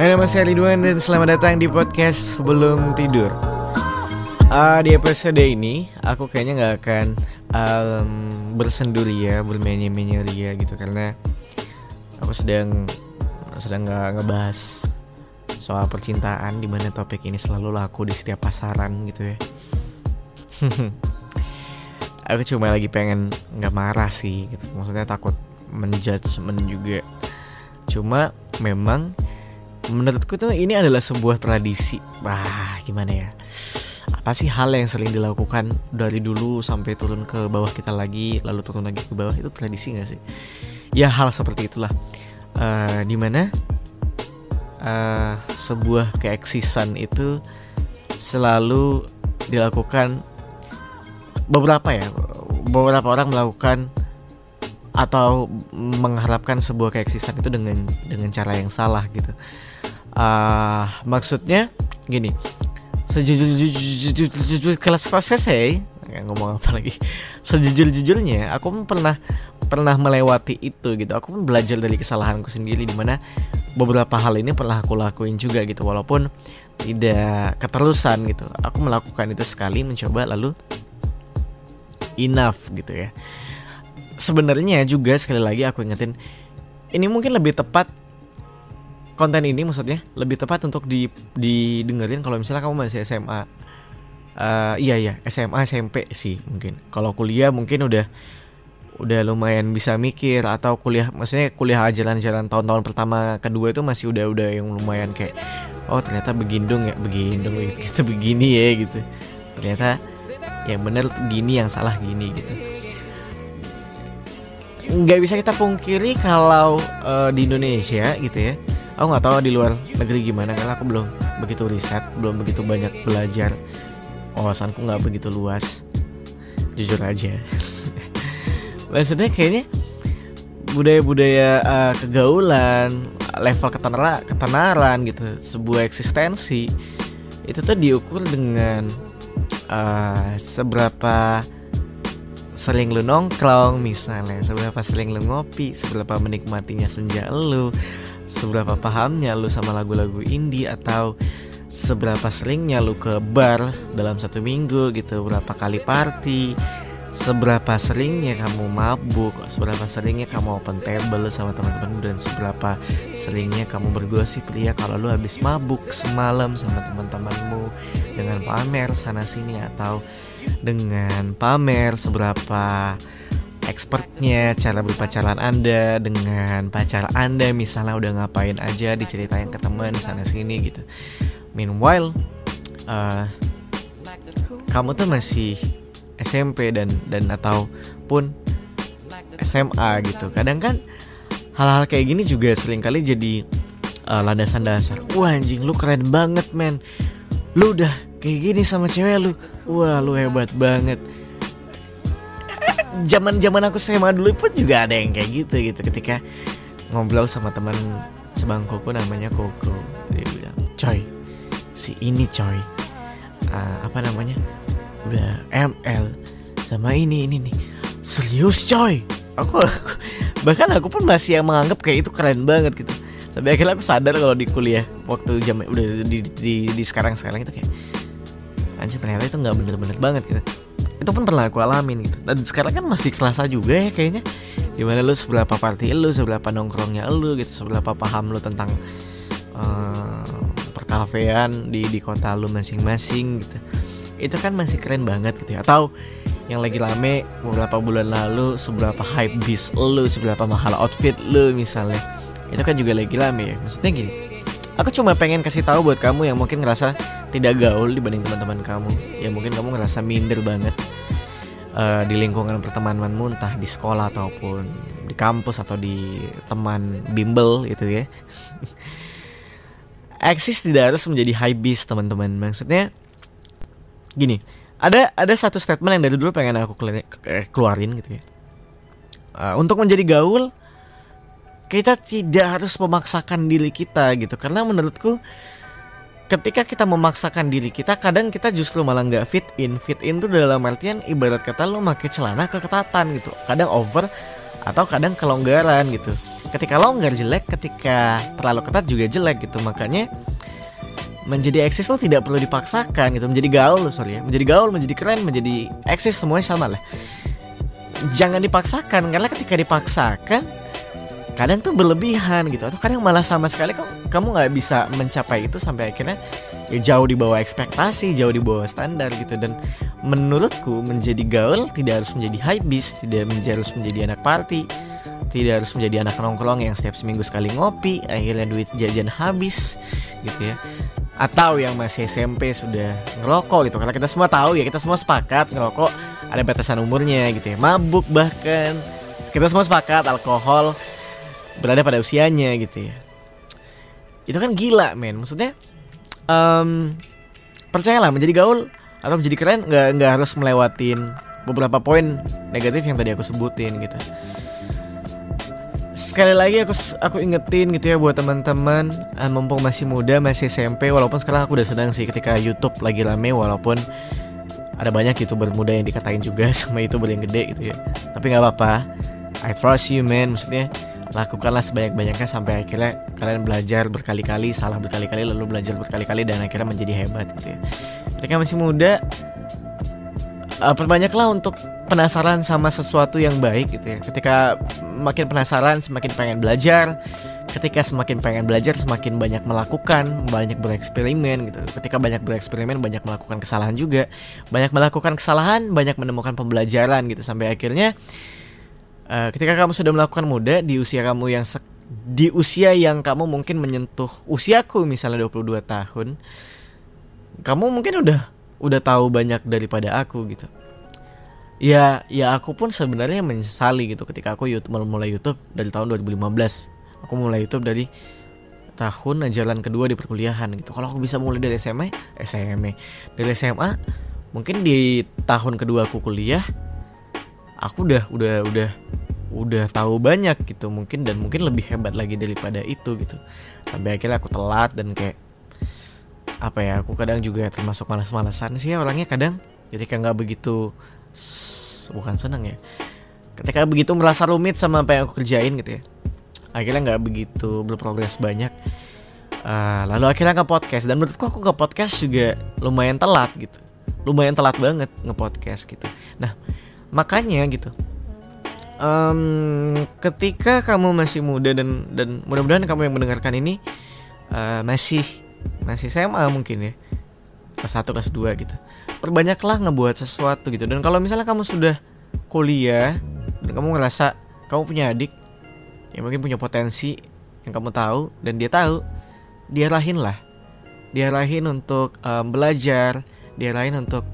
Hai nama saya Ridwan dan selamat datang di podcast sebelum tidur. Uh, Di episode ini aku kayaknya gak akan um, bersenduria, bermenye-menye gitu Karena aku sedang sedang gak ngebahas soal percintaan Di mana topik ini selalu laku di setiap pasaran gitu ya. Aku cuma lagi pengen gak marah sih gitu Maksudnya takut menjudgment juga. Cuma memang menurutku tuh ini adalah sebuah tradisi. Wah gimana ya? Apa sih hal yang sering dilakukan dari dulu sampai turun ke bawah kita lagi lalu turun lagi ke bawah? Itu tradisi gak sih? Ya hal seperti itulah. Uh, di mana uh, sebuah keeksisan itu selalu dilakukan beberapa ya beberapa orang melakukan atau mengharapkan sebuah keeksisan itu dengan dengan cara yang salah gitu uh, maksudnya gini. Sejujur kelas kelas saya ngomong apa lagi. Sejujur jujurnya aku pun pernah pernah melewati itu gitu. Aku pun belajar dari kesalahanku sendiri di mana beberapa hal ini pernah aku lakuin juga gitu. Walaupun tidak keterusan gitu. Aku melakukan itu sekali mencoba lalu enough gitu ya. Sebenarnya juga sekali lagi aku ingetin ini mungkin lebih tepat konten ini maksudnya lebih tepat untuk di didengerin kalau misalnya kamu masih SMA. Uh, eh, iya iya SMA SMP sih mungkin. Kalau kuliah mungkin udah udah lumayan bisa mikir atau kuliah maksudnya kuliah jalan-jalan tahun-tahun pertama kedua itu masih udah udah yang lumayan kayak oh ternyata begindung ya begindung gitu begini ya gitu ternyata yang bener gini yang salah gini gitu nggak bisa kita pungkiri kalau uh, di Indonesia gitu ya aku nggak tahu di luar negeri gimana karena aku belum begitu riset belum begitu banyak belajar. Wawasanku nggak begitu luas. Jujur aja. Maksudnya kayaknya budaya-budaya uh, kegaulan level ketenara ketenaran gitu sebuah eksistensi itu tuh diukur dengan uh, seberapa sering lu nongkrong misalnya seberapa sering lu ngopi seberapa menikmatinya senja lu seberapa pahamnya lu sama lagu-lagu indie atau seberapa seringnya lu ke bar dalam satu minggu gitu berapa kali party seberapa seringnya kamu mabuk seberapa seringnya kamu open table sama teman-teman dan seberapa seringnya kamu bergosip pria kalau lu habis mabuk semalam sama teman-temanmu dengan pamer sana sini atau dengan pamer seberapa expertnya cara berpacaran anda dengan pacar anda misalnya udah ngapain aja diceritain ke teman sana sini gitu. Meanwhile uh, kamu tuh masih SMP dan dan ataupun SMA gitu. Kadang kan hal-hal kayak gini juga sering kali jadi uh, landasan dasar. Wah anjing lu keren banget men. Lu udah kayak gini sama cewek lu. Wah lu hebat banget zaman zaman aku SMA dulu pun juga ada yang kayak gitu gitu. Ketika ngobrol sama teman sebangkuku namanya Koko. Dia bilang coy si ini coy uh, apa namanya udah ML sama ini ini nih. Serius coy? Aku, bahkan aku pun masih yang menganggap kayak itu keren banget gitu. Sampai akhirnya aku sadar kalau di kuliah waktu jam udah di, di, di, di sekarang sekarang itu kayak anjir ternyata itu nggak bener-bener banget gitu itu pun pernah aku alamin gitu. Dan sekarang kan masih kerasa juga ya kayaknya. Gimana lu seberapa party lu seberapa nongkrongnya lu gitu seberapa paham lu tentang uh, perkafean di di kota lu masing-masing gitu. Itu kan masih keren banget gitu ya. Atau yang lagi rame beberapa bulan lalu seberapa hype bis lu seberapa mahal outfit lu misalnya. Itu kan juga lagi rame ya. Maksudnya gini aku cuma pengen kasih tahu buat kamu yang mungkin ngerasa tidak gaul dibanding teman-teman kamu. Ya mungkin kamu ngerasa minder banget uh, di lingkungan pertemananmu entah di sekolah ataupun di kampus atau di teman bimbel gitu ya. Eksis tidak harus menjadi high beast teman-teman. Maksudnya gini ada ada satu statement yang dari dulu pengen aku eh, keluarin gitu ya. Uh, untuk menjadi gaul kita tidak harus memaksakan diri kita gitu. Karena menurutku ketika kita memaksakan diri kita kadang kita justru malah nggak fit in. Fit in tuh dalam artian ibarat kata lo pakai celana keketatan gitu. Kadang over atau kadang kelonggaran gitu. Ketika longgar jelek ketika terlalu ketat juga jelek gitu. Makanya menjadi eksis lo tidak perlu dipaksakan gitu. Menjadi gaul sorry ya. Menjadi gaul menjadi keren menjadi eksis semuanya sama lah. Jangan dipaksakan karena ketika dipaksakan kadang tuh berlebihan gitu atau kadang malah sama sekali kamu kamu nggak bisa mencapai itu sampai akhirnya ya jauh di bawah ekspektasi jauh di bawah standar gitu. Dan menurutku menjadi gaul tidak harus menjadi high beast tidak harus menjadi anak party tidak harus menjadi anak nongkrong yang setiap seminggu sekali ngopi akhirnya duit jajan habis gitu ya. Atau yang masih SMP sudah ngerokok gitu karena kita semua tahu ya kita semua sepakat ngerokok ada batasan umurnya gitu ya. Mabuk bahkan. Kita semua sepakat alkohol berada pada usianya gitu ya. Itu kan gila men. Maksudnya um, percayalah menjadi gaul atau menjadi keren nggak nggak harus melewatin beberapa poin negatif yang tadi aku sebutin gitu. Sekali lagi aku aku ingetin gitu ya buat teman-teman uh, mumpung masih muda masih SMP walaupun sekarang aku udah sedang sih ketika YouTube lagi rame walaupun ada banyak youtuber muda yang dikatain juga sama youtuber yang gede gitu ya. Tapi nggak apa-apa. I trust you man maksudnya lakukanlah sebanyak-banyaknya sampai akhirnya kalian belajar berkali-kali salah berkali-kali lalu belajar berkali-kali dan akhirnya menjadi hebat gitu ya ketika masih muda uh, perbanyaklah untuk penasaran sama sesuatu yang baik gitu ya. Ketika makin penasaran, semakin pengen belajar. Ketika semakin pengen belajar, semakin banyak melakukan, banyak bereksperimen gitu. Ketika banyak bereksperimen, banyak melakukan kesalahan juga. Banyak melakukan kesalahan, banyak menemukan pembelajaran gitu sampai akhirnya uh, ketika kamu sudah melakukan muda di usia kamu yang di usia yang kamu mungkin menyentuh usiaku misalnya 22 tahun, kamu mungkin udah udah tahu banyak daripada aku gitu. Ya ya aku pun sebenarnya menyesali gitu ketika aku YouTube mulai YouTube dari tahun 2015 aku mulai YouTube dari tahun ajaran kedua di perkuliahan gitu. Kalau aku bisa mulai dari SMA SMA dari SMA mungkin di tahun kedua aku kuliah aku udah udah udah udah tahu banyak gitu mungkin dan mungkin lebih hebat lagi daripada itu gitu. Sampai akhirnya aku telat dan kayak apa ya aku kadang juga termasuk malas-malasan sih ya orangnya kadang. Ketika nggak begitu bukan senang ya. Ketika begitu merasa rumit sama apa yang aku kerjain gitu ya akhirnya nggak begitu berprogres banyak. Uh, lalu akhirnya nge podcast dan menurutku aku nge podcast juga lumayan telat gitu. Lumayan telat banget nge podcast gitu. Nah makanya gitu. Um, ketika kamu masih muda dan dan mudah-mudahan kamu yang mendengarkan ini uh, masih masih SMA mungkin ya. Kelas 1 kelas 2 gitu. Perbanyaklah ngebuat sesuatu gitu. Dan kalau misalnya kamu sudah kuliah dan kamu ngerasa kamu punya adik yang mungkin punya potensi yang kamu tahu dan dia tahu diarahin lah diarahin untuk um, belajar diarahin untuk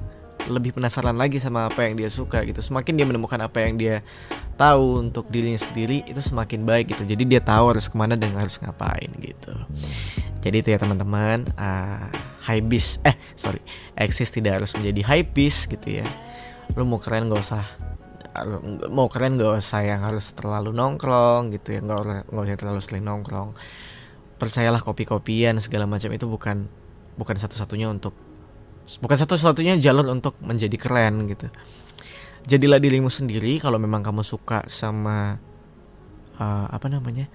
lebih penasaran lagi sama apa yang dia suka gitu. Semakin dia menemukan apa yang dia tahu untuk dirinya sendiri itu semakin baik gitu. Jadi dia tahu harus ke mana dan harus ngapain gitu. Jadi itu ya teman-teman uh, high beast eh sorry eksis tidak harus menjadi high beast gitu ya. Lu mau keren gak usah mau keren gak usah yang harus terlalu nongkrong gitu ya. Nggak nggak usah terlalu sering nongkrong. Percayalah kopi-kopian segala macam itu bukan bukan satu-satunya untuk bukan satu-satunya jalur untuk menjadi keren gitu. Jadilah dirimu sendiri kalau memang kamu suka sama uh, apa namanya?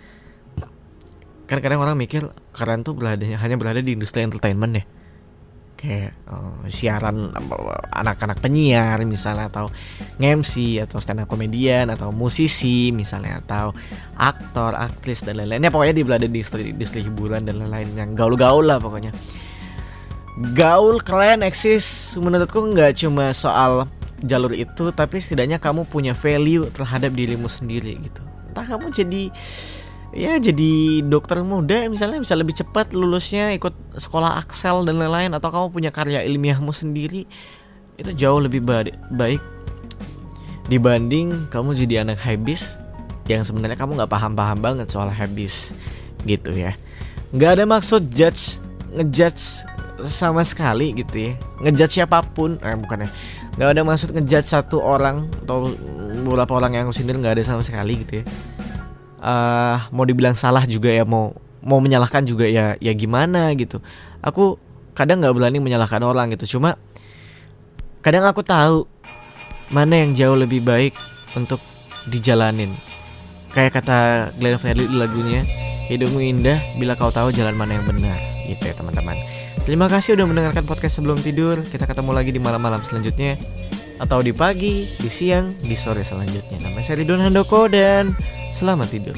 Kan kadang orang mikir keren tuh berada hanya berada di industri entertainment ya. Kayak uh, siaran anak-anak penyiar misalnya atau MC atau stand up komedian atau musisi misalnya atau aktor, aktris dan lain-lainnya. Pokoknya di berada di industri, industri hiburan dan lain-lain yang gaul-gaul lah pokoknya gaul kalian eksis. Menurutku nggak cuma soal jalur itu tapi setidaknya kamu punya value terhadap dirimu sendiri gitu. Entah kamu jadi ya jadi dokter muda misalnya bisa lebih cepat lulusnya ikut sekolah Axel dan lain-lain atau kamu punya karya ilmiahmu sendiri itu jauh lebih baik. Dibanding kamu jadi anak habis yang sebenarnya kamu nggak paham-paham banget soal habis gitu ya. Nggak ada maksud judge ngejudge sama sekali gitu ya. Ngejudge siapa pun eh bukan ya nggak ada maksud ngejudge satu orang atau beberapa orang yang aku sindir nggak ada sama sekali gitu ya. Uh, mau dibilang salah juga ya mau mau menyalahkan juga ya ya gimana gitu. Aku kadang nggak berani menyalahkan orang gitu cuma kadang aku tahu mana yang jauh lebih baik untuk dijalanin. Kayak kata Glenn Fredly di lagunya hidupmu indah bila kau tahu jalan mana yang benar gitu ya teman-teman terima kasih udah mendengarkan podcast sebelum tidur kita ketemu lagi di malam-malam selanjutnya atau di pagi, di siang, di sore selanjutnya. Nama saya Ridwan Handoko dan selamat tidur.